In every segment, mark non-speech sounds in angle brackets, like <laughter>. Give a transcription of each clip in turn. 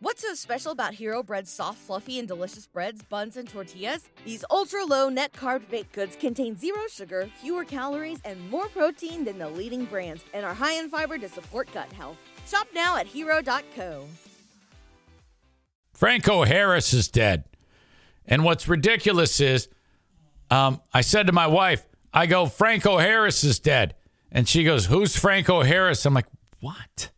What's so special about Hero Bread's soft, fluffy, and delicious breads, buns, and tortillas? These ultra low net carb baked goods contain zero sugar, fewer calories, and more protein than the leading brands, and are high in fiber to support gut health. Shop now at hero.co. Franco Harris is dead. And what's ridiculous is, um, I said to my wife, I go, Franco Harris is dead. And she goes, Who's Franco Harris? I'm like, What?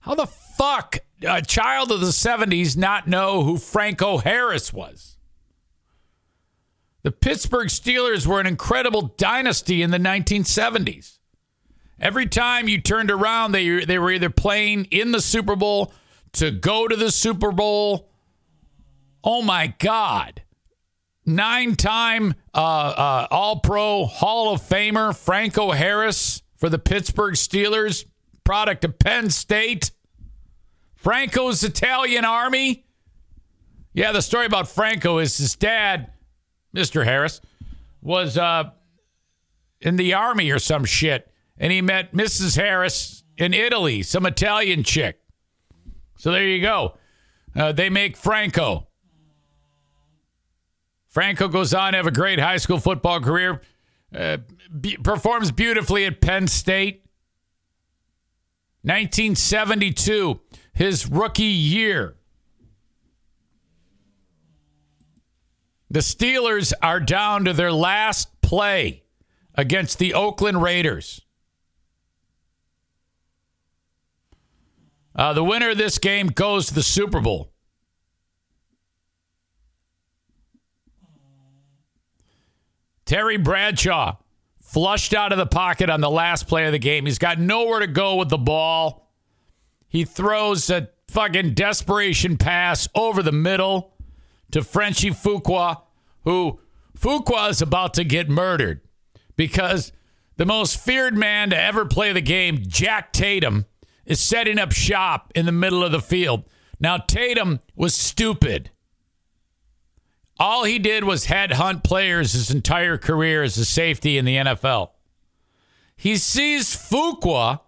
How the fuck a child of the 70s not know who Franco Harris was? The Pittsburgh Steelers were an incredible dynasty in the 1970s. Every time you turned around, they, they were either playing in the Super Bowl to go to the Super Bowl. Oh my God. Nine time uh, uh, All Pro Hall of Famer Franco Harris for the Pittsburgh Steelers, product of Penn State. Franco's Italian army. Yeah, the story about Franco is his dad, Mr. Harris, was uh, in the army or some shit. And he met Mrs. Harris in Italy, some Italian chick. So there you go. Uh, they make Franco. Franco goes on to have a great high school football career, uh, be- performs beautifully at Penn State. 1972, his rookie year. The Steelers are down to their last play against the Oakland Raiders. Uh, the winner of this game goes to the Super Bowl. Terry Bradshaw flushed out of the pocket on the last play of the game. He's got nowhere to go with the ball. He throws a fucking desperation pass over the middle to Frenchie Fuqua, who Fuqua is about to get murdered because the most feared man to ever play the game, Jack Tatum, is setting up shop in the middle of the field. Now, Tatum was stupid. All he did was headhunt players his entire career as a safety in the NFL. He sees Fuqua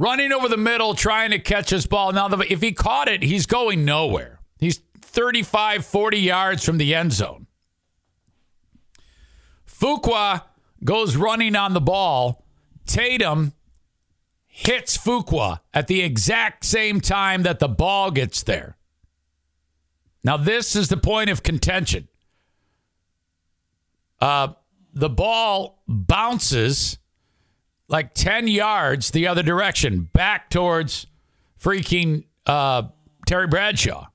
running over the middle trying to catch his ball. Now, if he caught it, he's going nowhere. He's 35, 40 yards from the end zone. Fuqua goes running on the ball. Tatum hits Fuqua at the exact same time that the ball gets there. Now, this is the point of contention. Uh, the ball bounces like 10 yards the other direction, back towards freaking uh, Terry Bradshaw.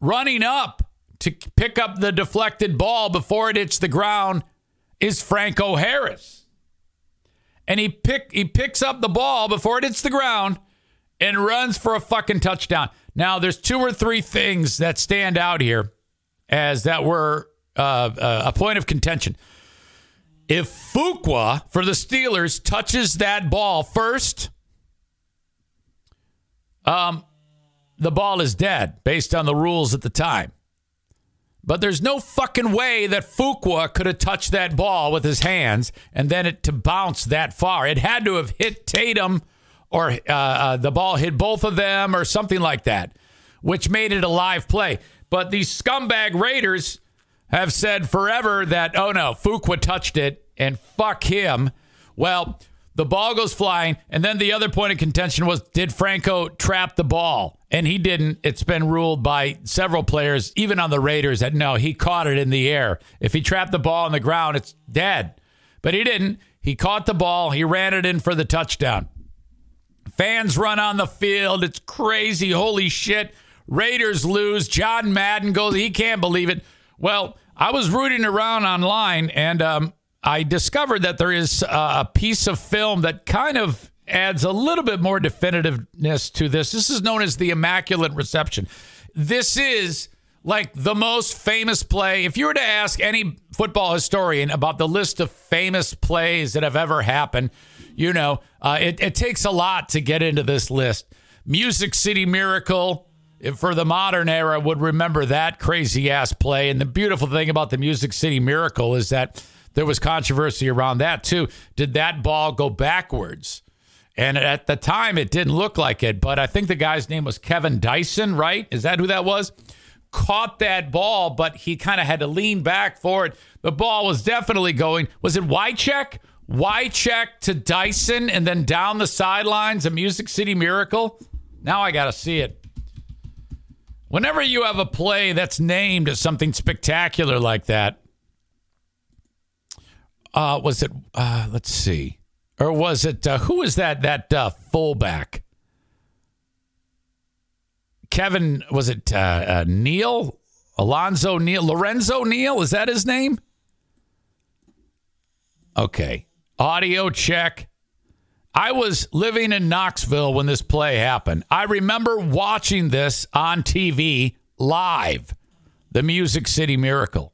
Running up to pick up the deflected ball before it hits the ground is Franco Harris. And he pick he picks up the ball before it hits the ground and runs for a fucking touchdown. Now, there's two or three things that stand out here as that were uh, uh, a point of contention. If Fuqua for the Steelers touches that ball first, um, the ball is dead based on the rules at the time. But there's no fucking way that Fuqua could have touched that ball with his hands and then it to bounce that far. It had to have hit Tatum or uh, uh, the ball hit both of them or something like that, which made it a live play. But these scumbag Raiders have said forever that, oh no, Fuqua touched it and fuck him. Well, the ball goes flying. And then the other point of contention was did Franco trap the ball? And he didn't. It's been ruled by several players, even on the Raiders, that no, he caught it in the air. If he trapped the ball on the ground, it's dead. But he didn't. He caught the ball, he ran it in for the touchdown. Fans run on the field. It's crazy. Holy shit. Raiders lose. John Madden goes, he can't believe it. Well, I was rooting around online and um, I discovered that there is a piece of film that kind of adds a little bit more definitiveness to this. This is known as the Immaculate Reception. This is like the most famous play. If you were to ask any football historian about the list of famous plays that have ever happened, you know, uh, it, it takes a lot to get into this list. Music City Miracle, for the modern era, would remember that crazy ass play. And the beautiful thing about the Music City Miracle is that there was controversy around that too. Did that ball go backwards? And at the time, it didn't look like it, but I think the guy's name was Kevin Dyson, right? Is that who that was? Caught that ball, but he kind of had to lean back for it. The ball was definitely going. Was it Wycheck? Wycheck to Dyson and then down the sidelines, a Music City Miracle? Now I got to see it. Whenever you have a play that's named as something spectacular like that, uh, was it? Uh, let's see, or was it? Uh, who was that? That uh, fullback, Kevin? Was it uh, uh, Neal? Alonzo Neal? Lorenzo Neal? Is that his name? Okay, audio check. I was living in Knoxville when this play happened. I remember watching this on TV live, the Music City Miracle.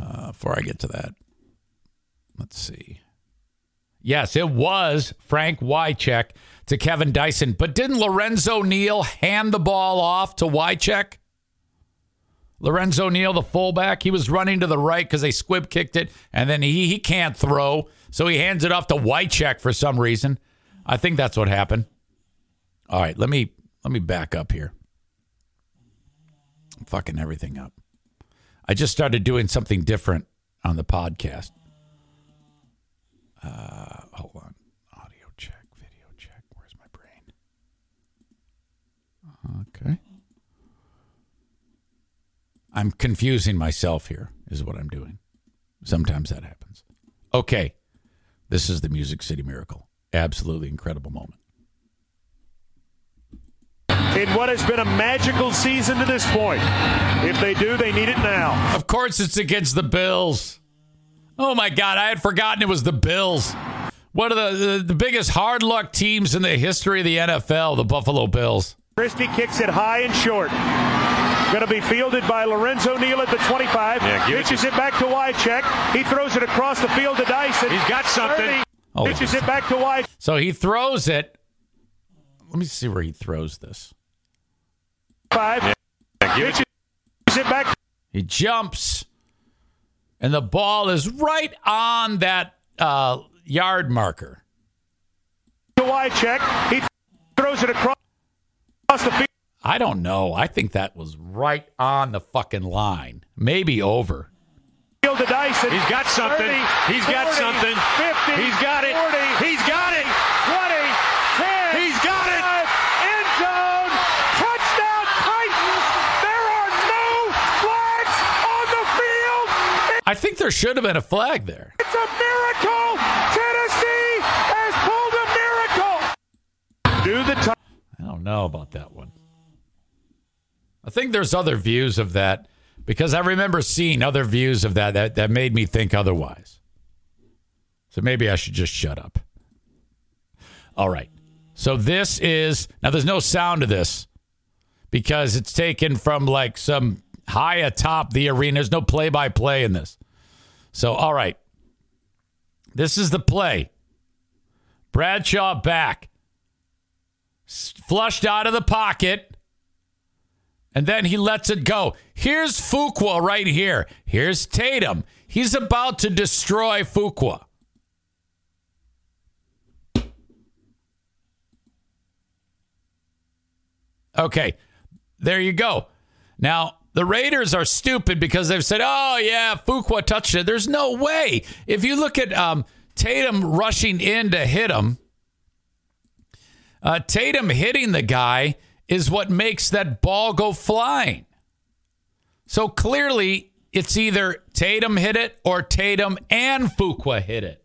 Uh, before I get to that, let's see. Yes, it was Frank Wycheck to Kevin Dyson, but didn't Lorenzo Neal hand the ball off to Wycheck? Lorenzo Neal, the fullback, he was running to the right because they squib kicked it, and then he he can't throw, so he hands it off to Wycheck for some reason. I think that's what happened. All right, let me let me back up here. I'm fucking everything up. I just started doing something different on the podcast. Uh, hold on. Audio check, video check. Where's my brain? Okay. I'm confusing myself here, is what I'm doing. Sometimes that happens. Okay. This is the Music City Miracle. Absolutely incredible moment. In what has been a magical season to this point. If they do, they need it now. Of course, it's against the Bills. Oh my God, I had forgotten it was the Bills. One of the, the, the biggest hard luck teams in the history of the NFL, the Buffalo Bills. Christie kicks it high and short. Going to be fielded by Lorenzo Neal at the 25. Yeah, give it pitches it, back to Wycheck. He throws it across the field to Dyson. He's got something. 30. Hold on. pitches it back to Wycheck. So he throws it. Let me see where he throws this. Five. give it- Pitches it back He jumps, and the ball is right on that uh, yard marker. to Wycheck. He throws it across the field. I don't know. I think that was right on the fucking line, maybe over. Field to Dyson. He's got something. 30, He's got 40, something. 50. He's got it. 40, He's got it. 20, 10. He's got it. five, End zone. Touchdown Titans. There are no flags on the field. I think there should have been a flag there. It's a miracle. Tennessee has pulled a miracle. Do the time. I don't know about that one. I think there's other views of that because I remember seeing other views of that that, that made me think otherwise. So maybe I should just shut up. All right. So this is now there's no sound to this because it's taken from like some high atop the arena. There's no play by play in this. So, all right. This is the play. Bradshaw back flushed out of the pocket, and then he lets it go. Here's Fuqua right here. Here's Tatum. He's about to destroy Fuqua. Okay, there you go. Now, the Raiders are stupid because they've said, oh, yeah, Fuqua touched it. There's no way. If you look at um, Tatum rushing in to hit him, uh, Tatum hitting the guy is what makes that ball go flying. So clearly, it's either Tatum hit it or Tatum and Fuqua hit it.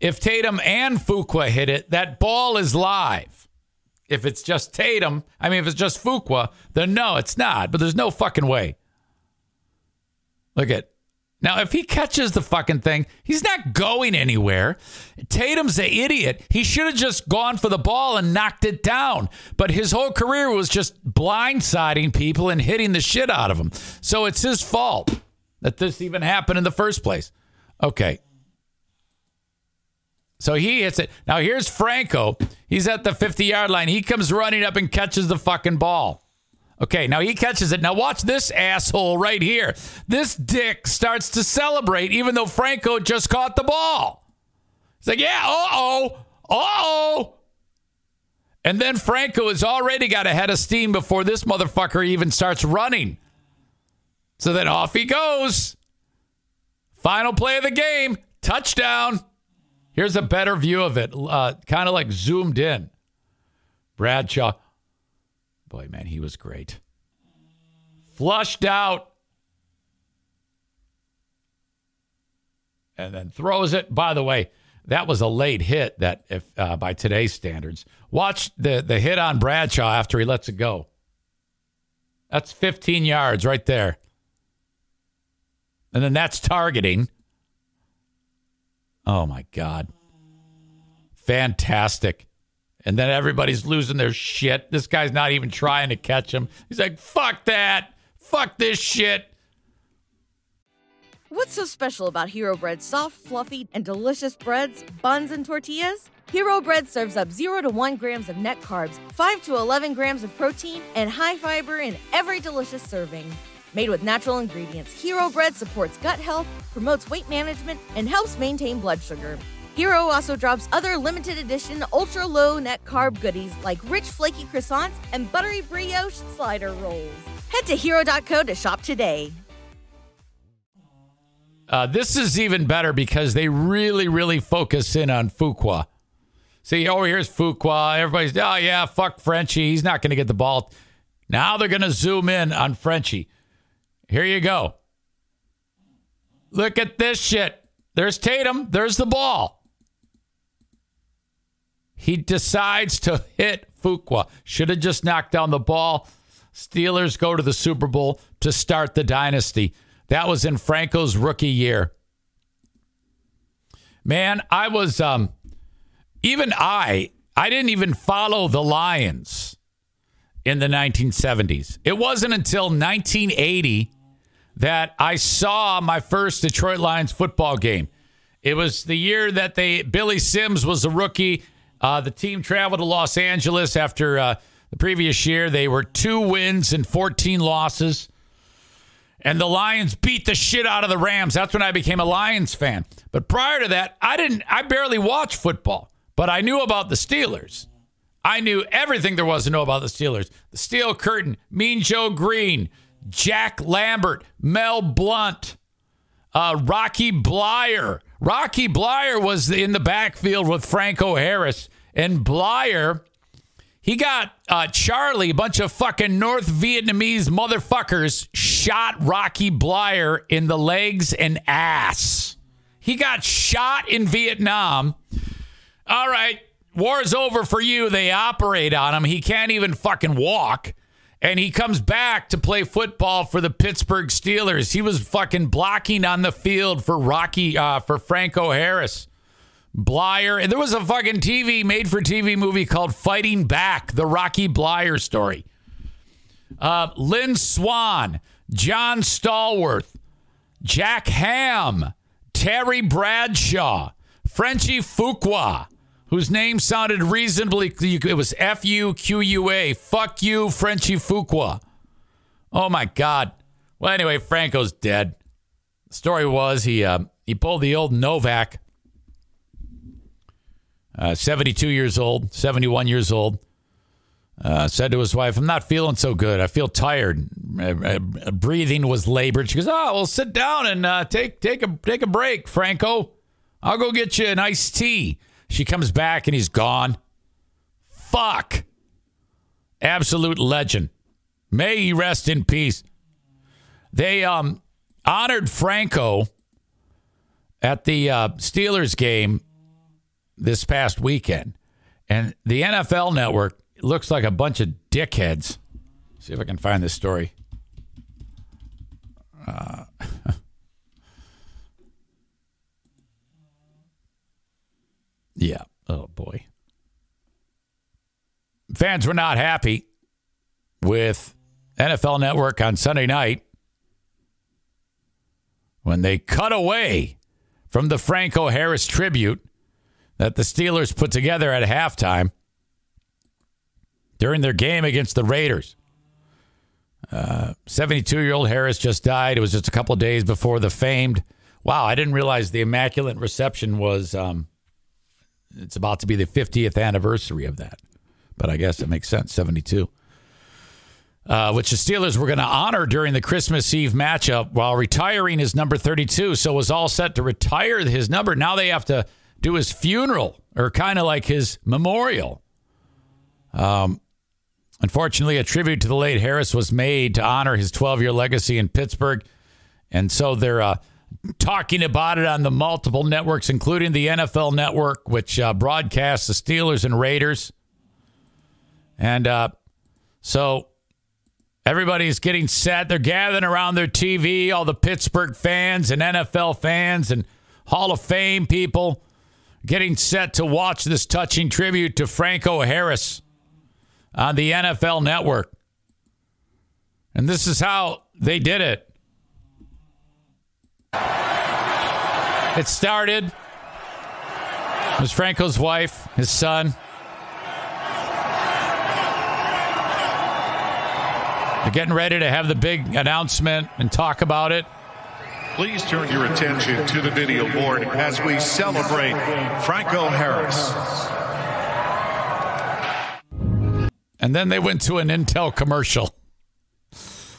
If Tatum and Fuqua hit it, that ball is live. If it's just Tatum, I mean, if it's just Fuqua, then no, it's not. But there's no fucking way. Look at Now, if he catches the fucking thing, he's not going anywhere. Tatum's an idiot. He should have just gone for the ball and knocked it down. But his whole career was just blindsiding people and hitting the shit out of them. So it's his fault that this even happened in the first place. Okay. So he hits it. Now here's Franco. He's at the 50 yard line. He comes running up and catches the fucking ball. Okay, now he catches it. Now watch this asshole right here. This dick starts to celebrate even though Franco just caught the ball. He's like, yeah, uh oh, uh oh. And then Franco has already got a head of steam before this motherfucker even starts running. So then off he goes. Final play of the game, touchdown. Here's a better view of it, uh, kind of like zoomed in. Bradshaw. Boy, man, he was great. Flushed out. And then throws it. By the way, that was a late hit that if uh, by today's standards. Watch the, the hit on Bradshaw after he lets it go. That's 15 yards right there. And then that's targeting. Oh my God. Fantastic. And then everybody's losing their shit. This guy's not even trying to catch him. He's like, fuck that. Fuck this shit. What's so special about Hero Bread's soft, fluffy, and delicious breads, buns, and tortillas? Hero Bread serves up 0 to 1 grams of net carbs, 5 to 11 grams of protein, and high fiber in every delicious serving. Made with natural ingredients, Hero Bread supports gut health, promotes weight management, and helps maintain blood sugar. Hero also drops other limited edition ultra low net carb goodies like rich flaky croissants and buttery brioche slider rolls. Head to hero.co to shop today. Uh, this is even better because they really, really focus in on Fuqua. See, oh, here's Fuqua. Everybody's, oh, yeah, fuck Frenchie. He's not going to get the ball. Now they're going to zoom in on Frenchie. Here you go. Look at this shit. There's Tatum. There's the ball. He decides to hit Fuqua. Should have just knocked down the ball. Steelers go to the Super Bowl to start the dynasty. That was in Franco's rookie year. Man, I was um even I I didn't even follow the Lions in the 1970s. It wasn't until 1980 that I saw my first Detroit Lions football game. It was the year that they Billy Sims was a rookie. Uh, the team traveled to Los Angeles after uh, the previous year. They were two wins and 14 losses. And the Lions beat the shit out of the Rams. That's when I became a Lions fan. But prior to that, I didn't I barely watched football, but I knew about the Steelers. I knew everything there was to know about the Steelers. The Steel Curtain, Mean Joe Greene, Jack Lambert, Mel Blount, uh, Rocky Bleier. Rocky Bleier was in the backfield with Franco Harris. And Bleier, he got uh, Charlie, a bunch of fucking North Vietnamese motherfuckers, shot Rocky Bleier in the legs and ass. He got shot in Vietnam. All right, war's over for you. They operate on him. He can't even fucking walk. And he comes back to play football for the Pittsburgh Steelers. He was fucking blocking on the field for Rocky, uh, for Franco Harris. Bleier. And there was a fucking TV made for TV movie called Fighting Back, the Rocky Bleier story. Uh, Lynn Swann, John Stallworth, Jack Ham, Terry Bradshaw, Frenchie Fuqua, whose name sounded reasonably, it was F U Q U A. Fuck you, Frenchie Fuqua. Oh my God. Well, anyway, Franco's dead. The story was he uh, he pulled the old Novak uh, 72 years old, 71 years old, uh, said to his wife, I'm not feeling so good. I feel tired. Uh, uh, breathing was labored. She goes, Oh, well, sit down and uh, take, take, a, take a break, Franco. I'll go get you an iced tea. She comes back and he's gone. Fuck. Absolute legend. May he rest in peace. They um, honored Franco at the uh, Steelers game this past weekend. And the NFL network looks like a bunch of dickheads. See if I can find this story. Uh, <laughs> Yeah. Oh, boy. Fans were not happy with NFL Network on Sunday night when they cut away from the Franco Harris tribute that the Steelers put together at halftime during their game against the Raiders. 72 uh, year old Harris just died. It was just a couple days before the famed. Wow, I didn't realize the Immaculate Reception was. Um, it's about to be the 50th anniversary of that. But I guess it makes sense. 72. Uh, which the Steelers were going to honor during the Christmas Eve matchup while retiring his number 32. So was all set to retire his number. Now they have to do his funeral or kind of like his memorial. Um, unfortunately, a tribute to the late Harris was made to honor his 12 year legacy in Pittsburgh. And so they're uh, talking about it on the multiple networks, including the NFL network, which uh, broadcasts the Steelers and Raiders. And uh, so everybody's getting set. They're gathering around their TV, all the Pittsburgh fans and NFL fans and Hall of Fame people getting set to watch this touching tribute to Franco Harris on the NFL network. And this is how they did it. It started. It was Franco's wife, his son. They're getting ready to have the big announcement and talk about it. Please turn your attention to the video board as we celebrate Franco Harris. And then they went to an Intel commercial.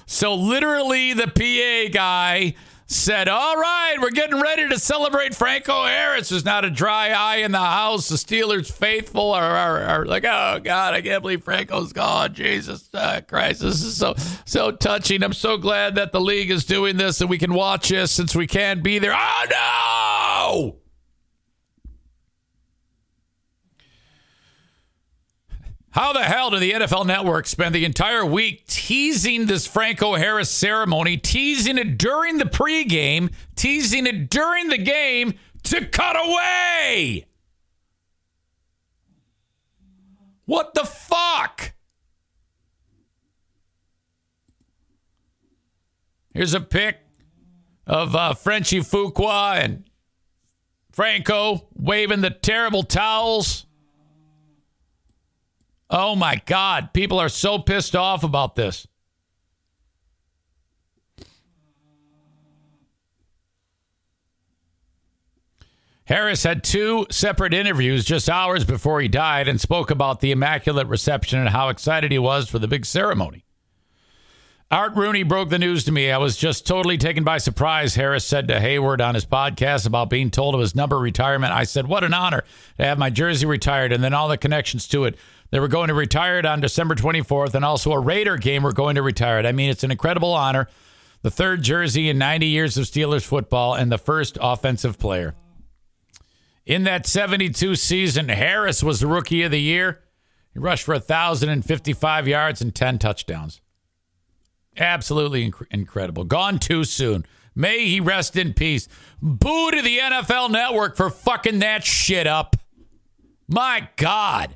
So literally, the PA guy said, All right, we're getting ready to celebrate Franco Harris. There's not a dry eye in the house. The Steelers faithful are, are, are like, Oh, God, I can't believe Franco's gone. Jesus uh, Christ. This is so, so touching. I'm so glad that the league is doing this and we can watch this since we can't be there. Oh, no! How the hell did the NFL Network spend the entire week teasing this Franco Harris ceremony, teasing it during the pregame, teasing it during the game to cut away? What the fuck? Here's a pic of uh, Frenchie Fuqua and Franco waving the terrible towels. Oh my God. People are so pissed off about this. Harris had two separate interviews just hours before he died and spoke about the immaculate reception and how excited he was for the big ceremony. Art Rooney broke the news to me. I was just totally taken by surprise, Harris said to Hayward on his podcast about being told of his number retirement. I said, What an honor to have my jersey retired and then all the connections to it. They were going to retire it on December 24th, and also a Raider game were going to retire it. I mean, it's an incredible honor. The third jersey in 90 years of Steelers football and the first offensive player. In that 72 season, Harris was the rookie of the year. He rushed for 1,055 yards and 10 touchdowns. Absolutely inc- incredible. Gone too soon. May he rest in peace. Boo to the NFL network for fucking that shit up. My God.